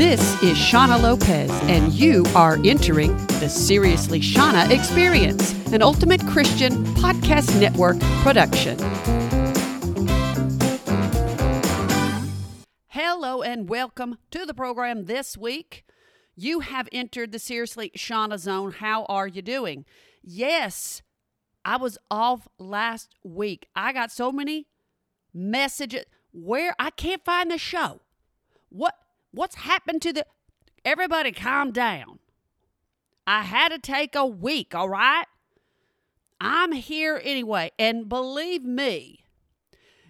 This is Shauna Lopez, and you are entering the Seriously Shauna Experience, an Ultimate Christian Podcast Network production. Hello, and welcome to the program this week. You have entered the Seriously Shauna Zone. How are you doing? Yes, I was off last week. I got so many messages where I can't find the show. What what's happened to the everybody calm down. I had to take a week, all right? I'm here anyway, and believe me,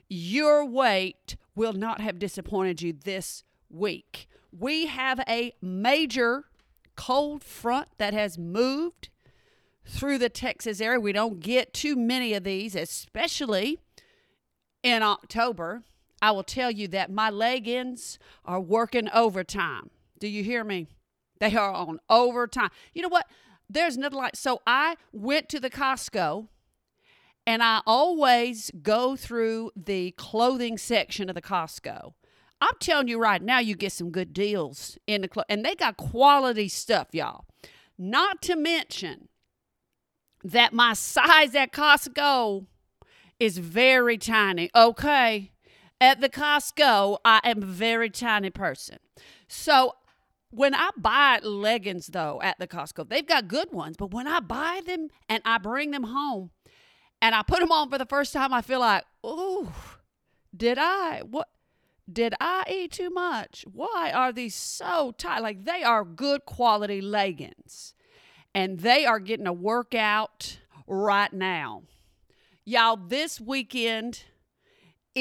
your wait will not have disappointed you this week. We have a major cold front that has moved through the Texas area. We don't get too many of these, especially in October. I will tell you that my leggings are working overtime. Do you hear me? They are on overtime. You know what? There's nothing like so I went to the Costco and I always go through the clothing section of the Costco. I'm telling you right now, you get some good deals in the clo- and they got quality stuff, y'all. Not to mention that my size at Costco is very tiny. Okay. At the Costco, I am a very tiny person. So when I buy leggings though at the Costco, they've got good ones, but when I buy them and I bring them home and I put them on for the first time, I feel like, "Ooh, did I what did I eat too much? Why are these so tight? Like they are good quality leggings. And they are getting a workout right now. Y'all, this weekend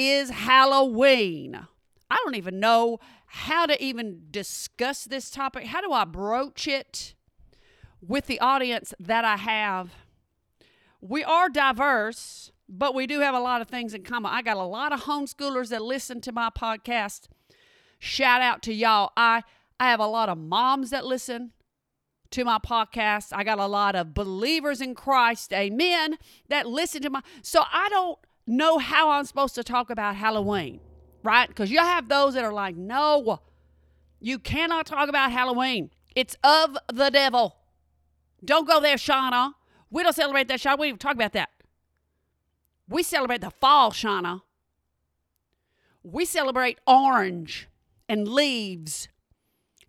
is Halloween. I don't even know how to even discuss this topic. How do I broach it with the audience that I have? We are diverse, but we do have a lot of things in common. I got a lot of homeschoolers that listen to my podcast. Shout out to y'all. I I have a lot of moms that listen to my podcast. I got a lot of believers in Christ, amen, that listen to my. So I don't know how I'm supposed to talk about Halloween, right? Because you have those that are like, no, you cannot talk about Halloween. It's of the devil. Don't go there, Shauna. We don't celebrate that, Shauna. We don't talk about that. We celebrate the fall, Shauna. We celebrate orange and leaves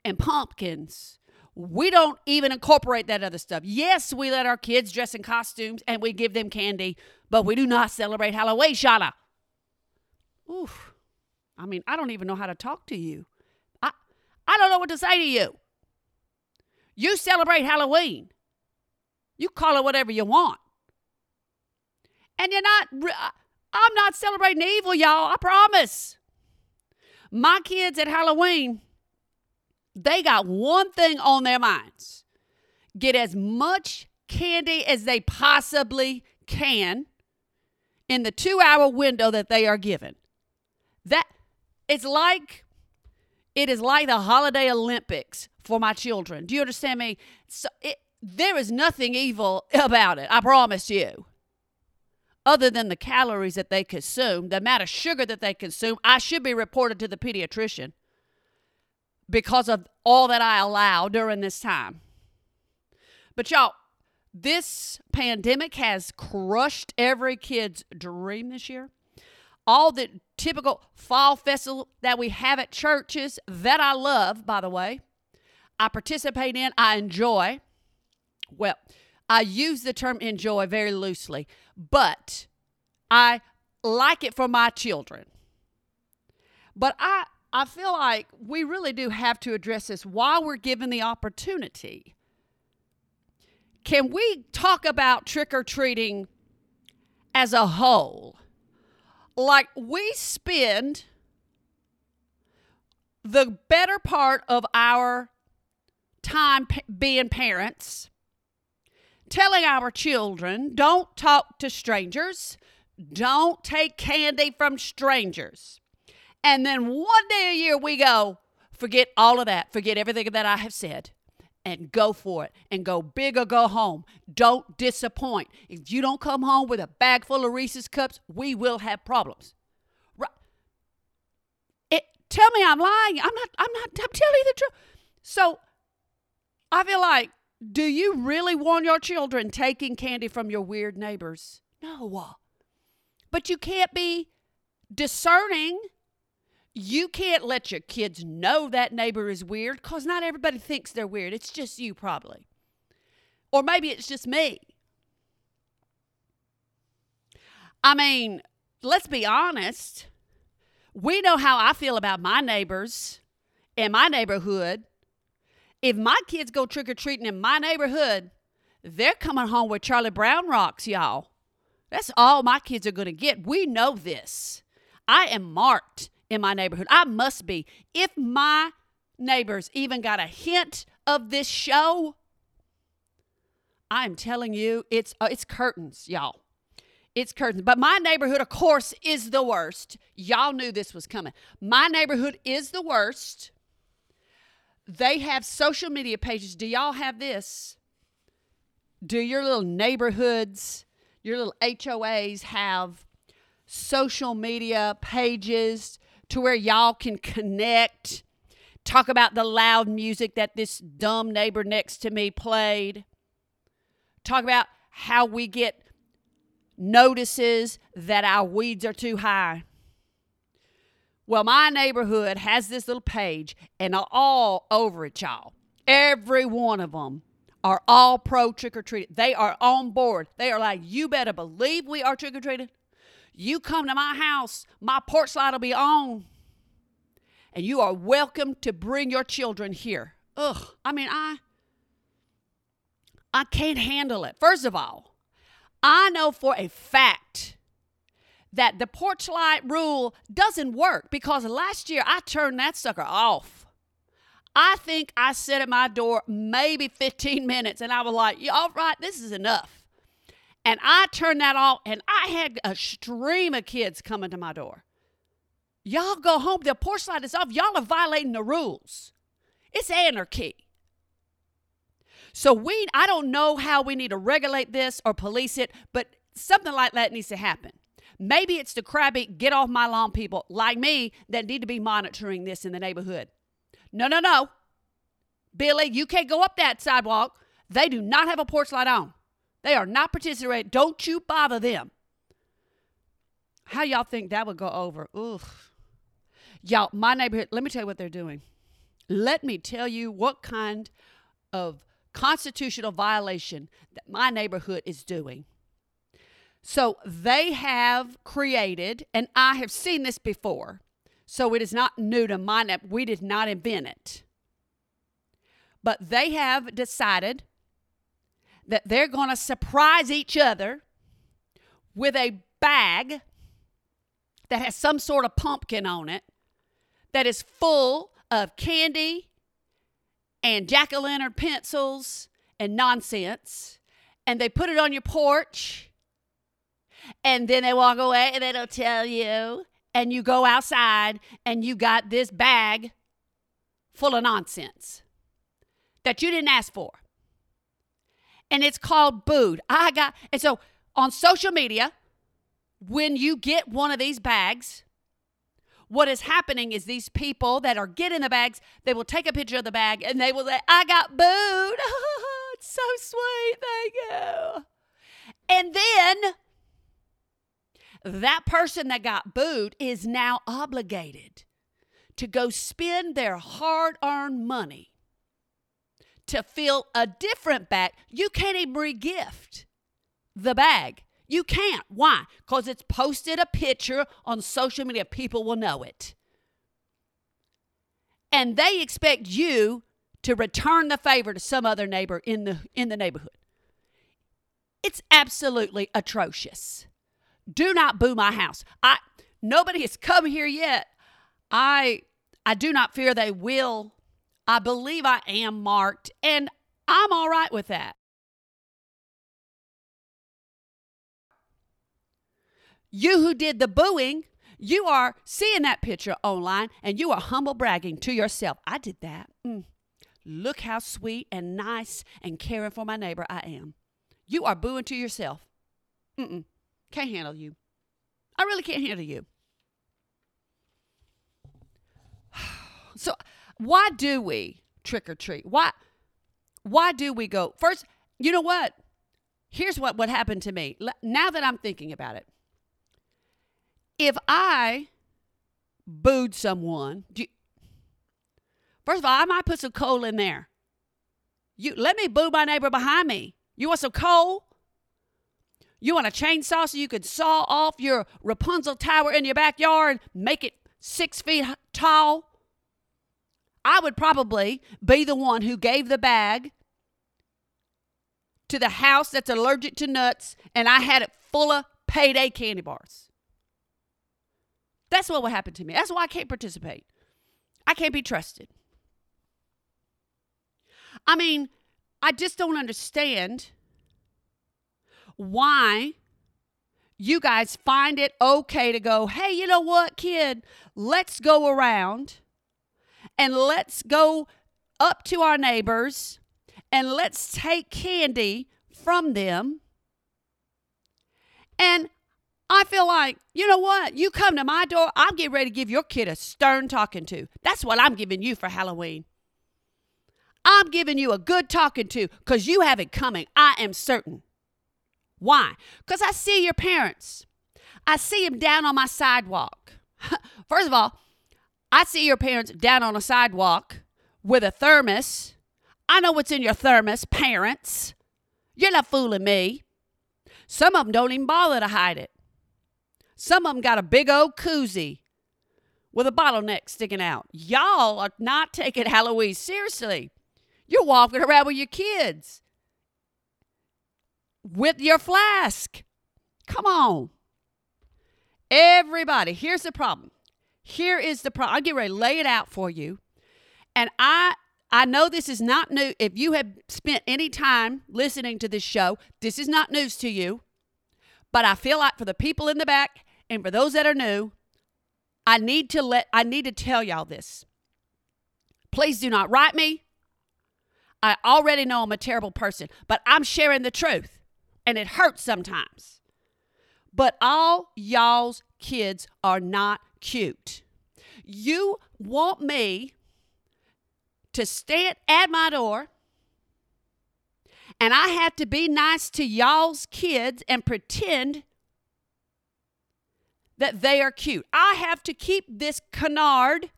and pumpkins we don't even incorporate that other stuff. Yes, we let our kids dress in costumes and we give them candy, but we do not celebrate Halloween, Shauna. Oof. I mean, I don't even know how to talk to you. I I don't know what to say to you. You celebrate Halloween. You call it whatever you want. And you're not uh, I'm not celebrating evil, y'all. I promise. My kids at Halloween they got one thing on their minds get as much candy as they possibly can in the two hour window that they are given. That it's like it is like the holiday Olympics for my children. Do you understand me? So it, there is nothing evil about it. I promise you. Other than the calories that they consume, the amount of sugar that they consume, I should be reported to the pediatrician because of all that I allow during this time. But y'all, this pandemic has crushed every kid's dream this year. All the typical fall festival that we have at churches that I love, by the way, I participate in, I enjoy. Well, I use the term enjoy very loosely, but I like it for my children. But I I feel like we really do have to address this while we're given the opportunity. Can we talk about trick or treating as a whole? Like we spend the better part of our time being parents telling our children don't talk to strangers, don't take candy from strangers. And then one day a year we go, forget all of that, forget everything that I have said, and go for it and go big or go home. Don't disappoint. If you don't come home with a bag full of Reese's cups, we will have problems. Right. It tell me I'm lying. I'm not, I'm not, I'm telling you the truth. So I feel like, do you really want your children taking candy from your weird neighbors? No. But you can't be discerning. You can't let your kids know that neighbor is weird because not everybody thinks they're weird. It's just you, probably. Or maybe it's just me. I mean, let's be honest. We know how I feel about my neighbors in my neighborhood. If my kids go trick or treating in my neighborhood, they're coming home with Charlie Brown rocks, y'all. That's all my kids are going to get. We know this. I am marked in my neighborhood. I must be. If my neighbors even got a hint of this show, I'm telling you, it's uh, it's curtains, y'all. It's curtains. But my neighborhood, of course, is the worst. Y'all knew this was coming. My neighborhood is the worst. They have social media pages. Do y'all have this? Do your little neighborhoods, your little HOAs have social media pages to where y'all can connect, talk about the loud music that this dumb neighbor next to me played, talk about how we get notices that our weeds are too high. Well, my neighborhood has this little page, and all over it, y'all. Every one of them are all pro trick or treat. They are on board. They are like, you better believe we are trick or treating. You come to my house, my porch light will be on, and you are welcome to bring your children here. Ugh, I mean, I I can't handle it. First of all, I know for a fact that the porch light rule doesn't work because last year I turned that sucker off. I think I sat at my door maybe 15 minutes and I was like, all right, this is enough. And I turned that off and I had a stream of kids coming to my door. Y'all go home, the porch light is off. Y'all are violating the rules. It's anarchy. So we I don't know how we need to regulate this or police it, but something like that needs to happen. Maybe it's the crabby get off my lawn people like me that need to be monitoring this in the neighborhood. No, no, no. Billy, you can't go up that sidewalk. They do not have a porch light on. They are not participating. Don't you bother them. How y'all think that would go over? Oof. Y'all, my neighborhood, let me tell you what they're doing. Let me tell you what kind of constitutional violation that my neighborhood is doing. So they have created, and I have seen this before, so it is not new to my net. We did not invent it. But they have decided that they're going to surprise each other with a bag that has some sort of pumpkin on it that is full of candy and jack o' lantern pencils and nonsense, and they put it on your porch, and then they walk away and they don't tell you, and you go outside and you got this bag full of nonsense that you didn't ask for. And it's called booed. I got, and so on social media, when you get one of these bags, what is happening is these people that are getting the bags, they will take a picture of the bag and they will say, I got booed. it's so sweet. Thank you. And then that person that got booed is now obligated to go spend their hard earned money to fill a different bag. You can't even regift the bag. You can't. Why? Because it's posted a picture on social media. People will know it. And they expect you to return the favor to some other neighbor in the in the neighborhood. It's absolutely atrocious. Do not boo my house. I nobody has come here yet. I I do not fear they will. I believe I am marked and I'm all right with that. You who did the booing, you are seeing that picture online and you are humble bragging to yourself. I did that. Mm. Look how sweet and nice and caring for my neighbor I am. You are booing to yourself. Mm-mm. Can't handle you. I really can't handle you. So why do we trick or treat? Why why do we go first? You know what? Here's what what happened to me. Now that I'm thinking about it, if I booed someone, you, first of all, I might put some coal in there. You let me boo my neighbor behind me. You want some coal? You want a chainsaw so you could saw off your Rapunzel tower in your backyard, make it six feet tall? I would probably be the one who gave the bag to the house that's allergic to nuts, and I had it full of payday candy bars. That's what would happen to me. That's why I can't participate. I can't be trusted. I mean, I just don't understand why you guys find it okay to go, hey, you know what, kid? Let's go around and let's go up to our neighbors and let's take candy from them. And I feel like, you know what? You come to my door, I'm getting ready to give your kid a stern talking to. That's what I'm giving you for Halloween. I'm giving you a good talking to because you have it coming. I am certain. Why? Because I see your parents. I see them down on my sidewalk. First of all, I see your parents down on a sidewalk with a thermos. I know what's in your thermos, parents. You're not fooling me. Some of them don't even bother to hide it. Some of them got a big old koozie with a bottleneck sticking out. Y'all are not taking Halloween seriously. You're walking around with your kids with your flask. Come on. Everybody, here's the problem. Here is the problem. I'll get ready lay it out for you. And I I know this is not new. If you have spent any time listening to this show, this is not news to you. But I feel like for the people in the back and for those that are new, I need to let I need to tell y'all this. Please do not write me. I already know I'm a terrible person, but I'm sharing the truth and it hurts sometimes. But all y'all's kids are not cute. You want me to stand at my door and I have to be nice to y'all's kids and pretend that they are cute. I have to keep this canard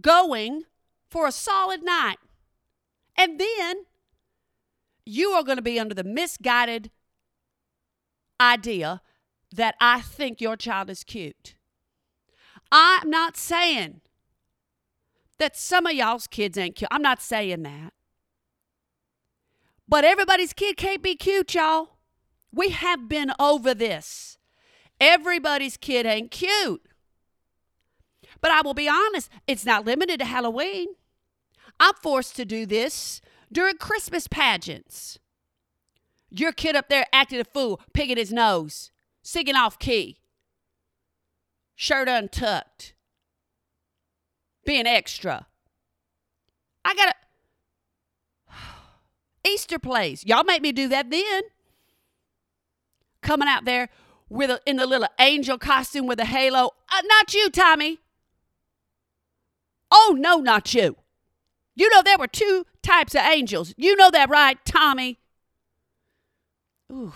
going for a solid night. And then you are going to be under the misguided idea that I think your child is cute. I'm not saying that some of y'all's kids ain't cute. I'm not saying that. But everybody's kid can't be cute, y'all. We have been over this. Everybody's kid ain't cute. But I will be honest, it's not limited to Halloween. I'm forced to do this during Christmas pageants. Your kid up there acting a fool, picking his nose, singing off key, shirt untucked, being extra. I got to. Easter plays. Y'all make me do that then. Coming out there with a, in the little angel costume with a halo. Uh, not you, Tommy. Oh, no, not you. You know there were two types of angels. You know that, right, Tommy? Ooh.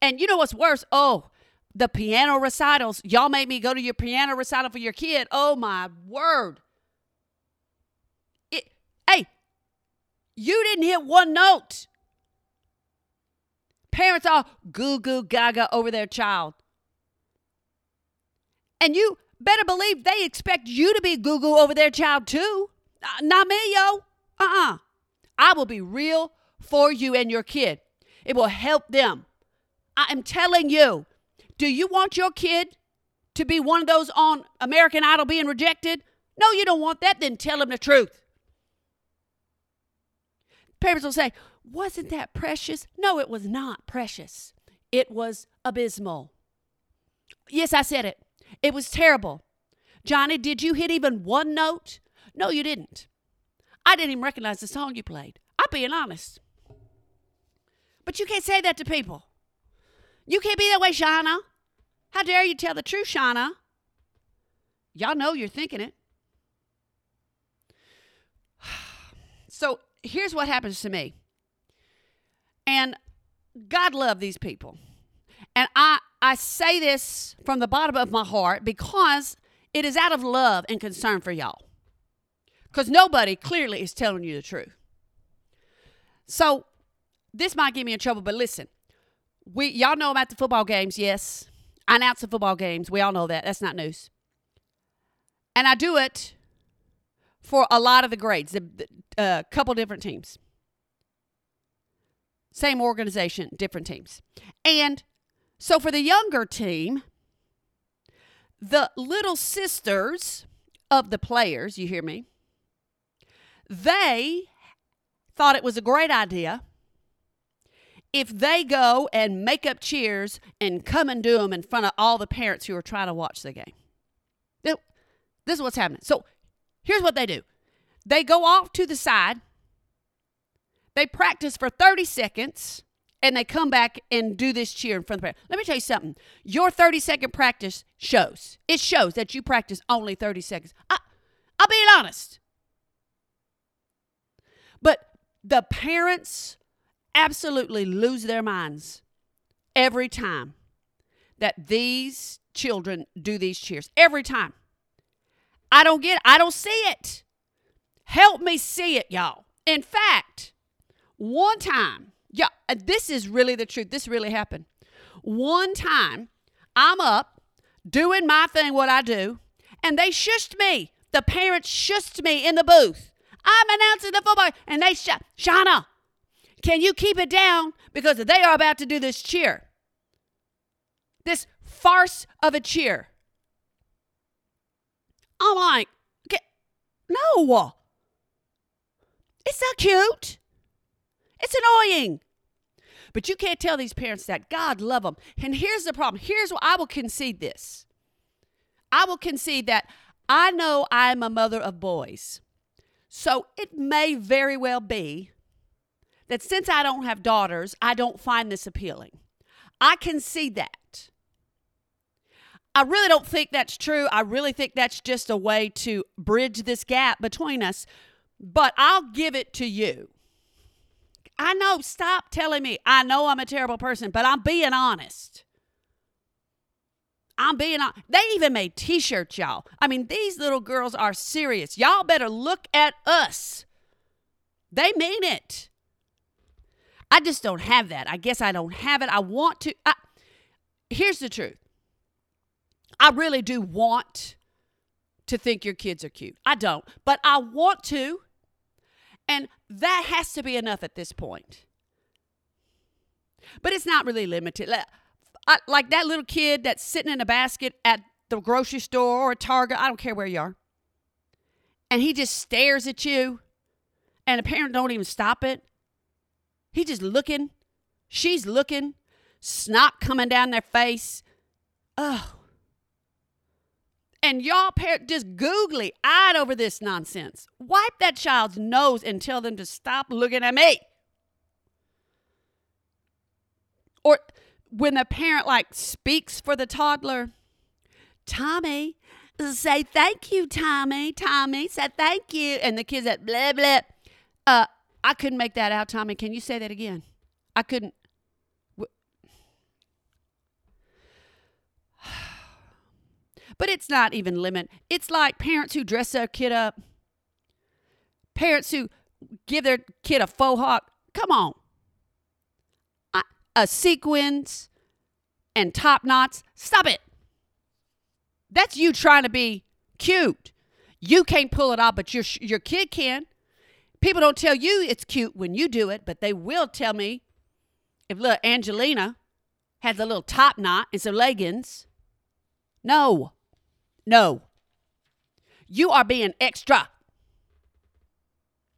And you know what's worse? Oh, the piano recitals. Y'all made me go to your piano recital for your kid. Oh my word. It, hey, you didn't hit one note. Parents are goo goo gaga over their child. And you better believe they expect you to be goo goo over their child too. Uh, not me, yo. Uh uh-uh. uh I will be real for you and your kid. It will help them. I am telling you. Do you want your kid to be one of those on American Idol being rejected? No, you don't want that. Then tell them the truth. Parents will say, Wasn't that precious? No, it was not precious. It was abysmal. Yes, I said it. It was terrible. Johnny, did you hit even one note? No, you didn't. I didn't even recognize the song you played. I'm being honest. But you can't say that to people. You can't be that way, Shauna. How dare you tell the truth, Shauna? Y'all know you're thinking it. So here's what happens to me. And God love these people. And I, I say this from the bottom of my heart because it is out of love and concern for y'all. Because nobody clearly is telling you the truth. So this might get me in trouble, but listen, we y'all know about the football games, yes. I announce the football games. We all know that. That's not news. And I do it for a lot of the grades, a uh, couple different teams. Same organization, different teams. And so for the younger team, the little sisters of the players, you hear me? They thought it was a great idea if they go and make up cheers and come and do them in front of all the parents who are trying to watch the game. This is what's happening. So here's what they do they go off to the side, they practice for 30 seconds, and they come back and do this cheer in front of the parents. Let me tell you something. Your 30 second practice shows. It shows that you practice only 30 seconds. I, I'll be honest. But the parents absolutely lose their minds every time that these children do these cheers. Every time. I don't get. I don't see it. Help me see it, y'all. In fact, one time, yeah, this is really the truth. This really happened. One time, I'm up doing my thing, what I do, and they shushed me. The parents shushed me in the booth. I'm announcing the football, and they shut. Shauna, can you keep it down because they are about to do this cheer, this farce of a cheer. I'm like, no. It's not cute. It's annoying. But you can't tell these parents that. God love them. And here's the problem. Here's what I will concede this. I will concede that I know I'm a mother of boys. So it may very well be that since I don't have daughters, I don't find this appealing. I can see that. I really don't think that's true. I really think that's just a way to bridge this gap between us. But I'll give it to you. I know, stop telling me I know I'm a terrible person, but I'm being honest. I'm being honest. They even made t shirts, y'all. I mean, these little girls are serious. Y'all better look at us. They mean it. I just don't have that. I guess I don't have it. I want to. I, here's the truth I really do want to think your kids are cute. I don't, but I want to. And that has to be enough at this point. But it's not really limited. Like that little kid that's sitting in a basket at the grocery store or Target, I don't care where you are. And he just stares at you, and the parent don't even stop it. He just looking. She's looking. Snot coming down their face. Oh, and y'all parent just googly eyed over this nonsense. Wipe that child's nose and tell them to stop looking at me. Or when the parent like speaks for the toddler, Tommy, say thank you, Tommy. Tommy, say thank you. And the kid's at blah blah. Uh, I couldn't make that out, Tommy. Can you say that again? I couldn't. But it's not even limit. It's like parents who dress their kid up, parents who give their kid a faux hawk. Come on. A sequins and top knots. Stop it. That's you trying to be cute. You can't pull it off, but your your kid can. People don't tell you it's cute when you do it, but they will tell me if little Angelina has a little top knot and some leggings. No. No. You are being extra.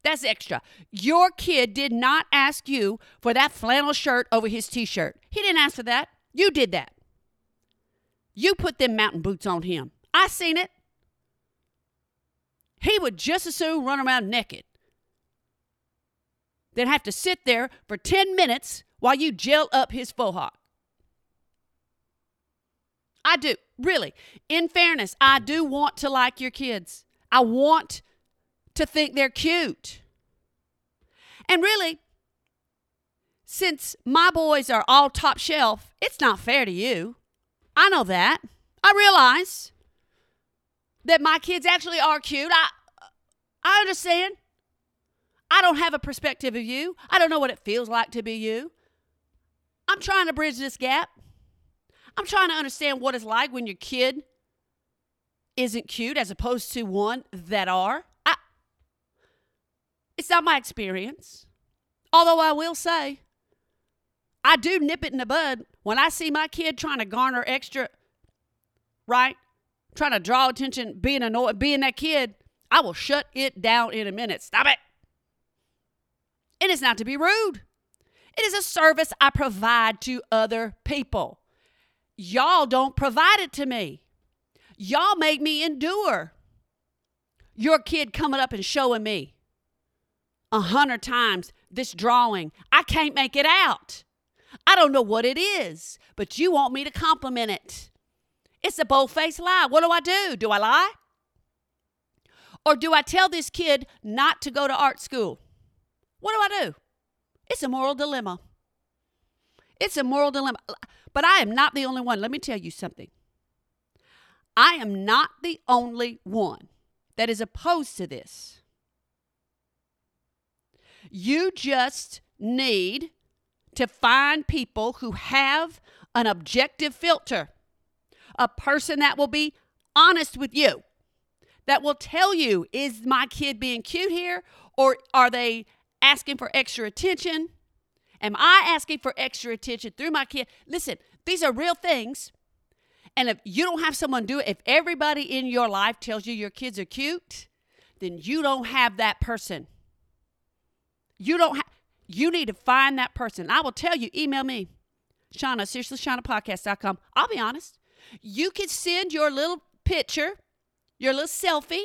That's extra. Your kid did not ask you for that flannel shirt over his t shirt. He didn't ask for that. You did that. You put them mountain boots on him. I seen it. He would just as soon run around naked than have to sit there for 10 minutes while you gel up his faux hawk. I do. Really. In fairness, I do want to like your kids. I want to think they're cute. And really, since my boys are all top shelf, it's not fair to you. I know that. I realize that my kids actually are cute. I I understand. I don't have a perspective of you. I don't know what it feels like to be you. I'm trying to bridge this gap. I'm trying to understand what it's like when your kid isn't cute as opposed to one that are. I, it's not my experience. Although I will say, I do nip it in the bud when I see my kid trying to garner extra, right? Trying to draw attention, being annoyed, being that kid. I will shut it down in a minute. Stop it. And it's not to be rude. It is a service I provide to other people. Y'all don't provide it to me. Y'all make me endure your kid coming up and showing me a hundred times this drawing. I can't make it out. I don't know what it is, but you want me to compliment it. It's a bold faced lie. What do I do? Do I lie? Or do I tell this kid not to go to art school? What do I do? It's a moral dilemma. It's a moral dilemma. But I am not the only one. Let me tell you something. I am not the only one that is opposed to this. You just need to find people who have an objective filter, a person that will be honest with you, that will tell you is my kid being cute here or are they asking for extra attention? Am I asking for extra attention through my kid? Listen, these are real things. And if you don't have someone do it, if everybody in your life tells you your kids are cute, then you don't have that person. You don't have you need to find that person. I will tell you, email me, Shauna, seriously, ShaunaPodcast.com. I'll be honest. You can send your little picture your little selfie.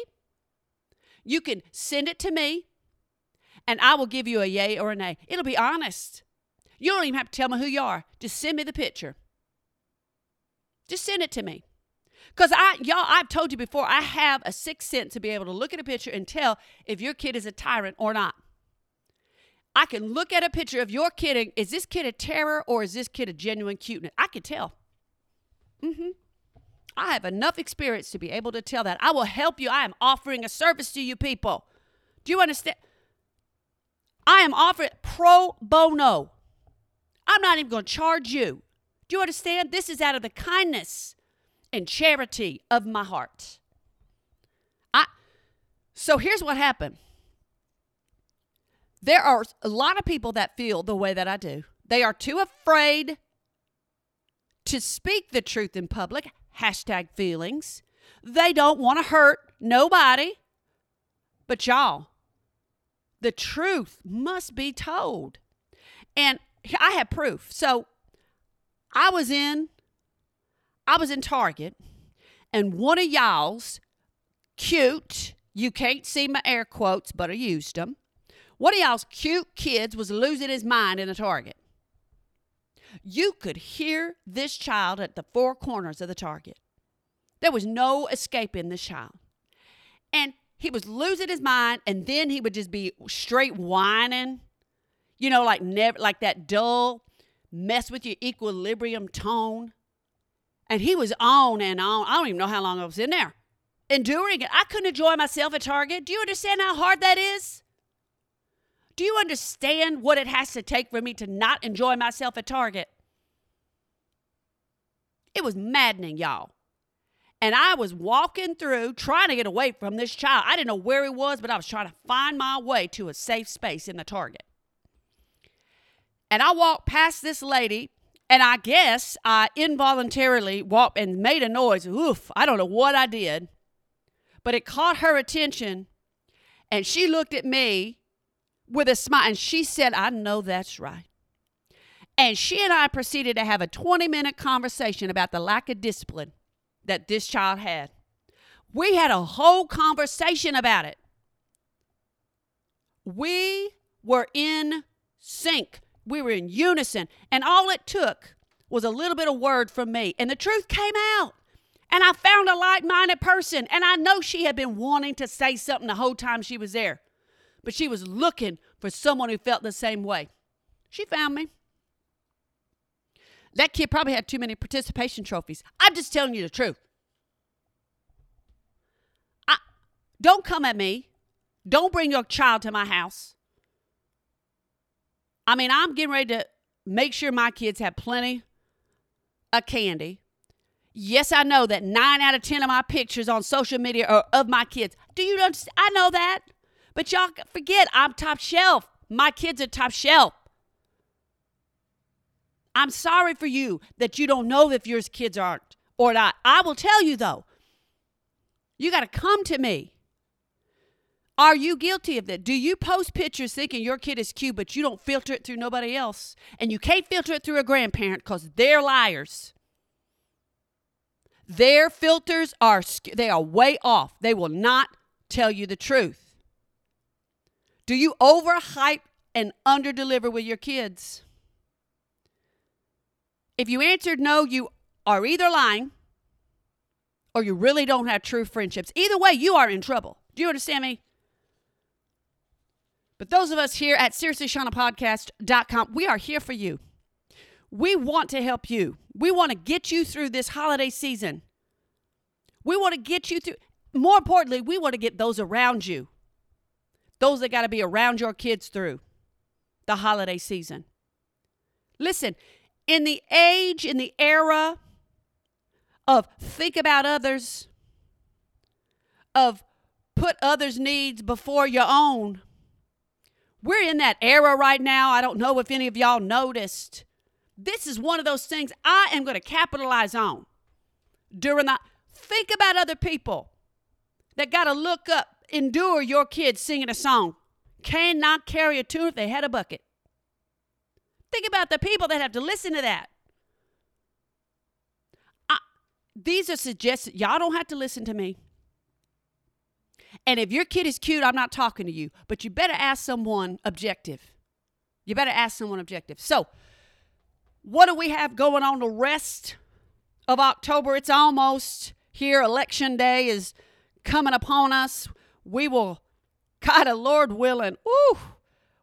You can send it to me, and I will give you a yay or a nay. It'll be honest. You don't even have to tell me who you are. Just send me the picture. Just send it to me. Because I, y'all, I've told you before, I have a sixth sense to be able to look at a picture and tell if your kid is a tyrant or not. I can look at a picture of your kid and is this kid a terror or is this kid a genuine cuteness? I can tell. Mm-hmm. I have enough experience to be able to tell that. I will help you. I am offering a service to you people. Do you understand? I am offering pro bono. I'm not even going to charge you. Do you understand? This is out of the kindness and charity of my heart. I So here's what happened. There are a lot of people that feel the way that I do. They are too afraid to speak the truth in public hashtag feelings. They don't want to hurt nobody. But y'all, the truth must be told. And I have proof. So I was in I was in Target and one of y'all's cute, you can't see my air quotes, but I used them. One of y'all's cute kids was losing his mind in a Target. You could hear this child at the four corners of the target. There was no escaping this child. And he was losing his mind, and then he would just be straight whining, you know, like never like that dull, mess with your equilibrium tone. And he was on and on. I don't even know how long I was in there. Enduring it. I couldn't enjoy myself at Target. Do you understand how hard that is? Do you understand what it has to take for me to not enjoy myself at Target? It was maddening, y'all. And I was walking through trying to get away from this child. I didn't know where he was, but I was trying to find my way to a safe space in the Target. And I walked past this lady, and I guess I involuntarily walked and made a noise. Oof, I don't know what I did, but it caught her attention. And she looked at me with a smile and she said, I know that's right. And she and I proceeded to have a 20 minute conversation about the lack of discipline that this child had. We had a whole conversation about it. We were in sync, we were in unison, and all it took was a little bit of word from me, and the truth came out. And I found a like minded person, and I know she had been wanting to say something the whole time she was there. but she was looking for someone who felt the same way. She found me. That kid probably had too many participation trophies. I'm just telling you the truth. I, don't come at me. Don't bring your child to my house. I mean, I'm getting ready to make sure my kids have plenty of candy. Yes, I know that nine out of 10 of my pictures on social media are of my kids. Do you understand? I know that. But y'all forget, I'm top shelf. My kids are top shelf. I'm sorry for you that you don't know if your kids aren't or not. I will tell you though, you got to come to me. Are you guilty of that? Do you post pictures thinking your kid is cute, but you don't filter it through nobody else? And you can't filter it through a grandparent because they're liars. Their filters are they are way off. They will not tell you the truth. Do you overhype and underdeliver with your kids? If you answered no, you are either lying or you really don't have true friendships. Either way, you are in trouble. Do you understand me? But those of us here at SeriouslyShaunaPodcast.com, we are here for you. We want to help you. We want to get you through this holiday season. We want to get you through. More importantly, we want to get those around you, those that got to be around your kids through the holiday season. Listen, in the age, in the era of think about others, of put others' needs before your own, we're in that era right now. I don't know if any of y'all noticed. This is one of those things I am going to capitalize on during that. Think about other people that got to look up, endure your kids singing a song, cannot carry a tune if they had a bucket. Think about the people that have to listen to that. I, these are suggestions. Y'all don't have to listen to me. And if your kid is cute, I'm not talking to you, but you better ask someone objective. You better ask someone objective. So, what do we have going on the rest of October? It's almost here. Election day is coming upon us. We will, kind of, Lord willing, ooh,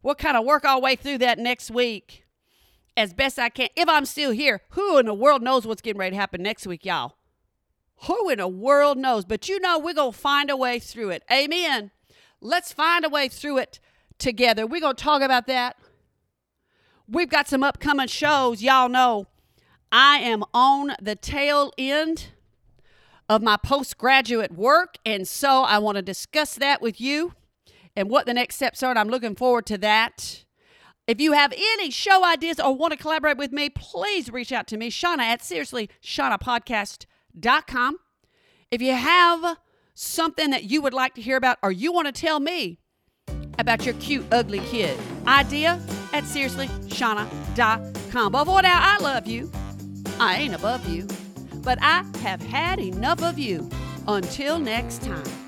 we'll kind of work our way through that next week as best I can. If I'm still here, who in the world knows what's getting ready to happen next week, y'all? Who in the world knows? But you know, we're going to find a way through it. Amen. Let's find a way through it together. We're going to talk about that. We've got some upcoming shows. Y'all know I am on the tail end of my postgraduate work, and so I want to discuss that with you and what the next steps are, and I'm looking forward to that. If you have any show ideas or want to collaborate with me, please reach out to me, Shauna at Seriously Shauna Podcast.com. If you have something that you would like to hear about or you want to tell me about your cute, ugly kid, idea at SeriouslyShauna.com. But for now, I love you. I ain't above you, but I have had enough of you. Until next time.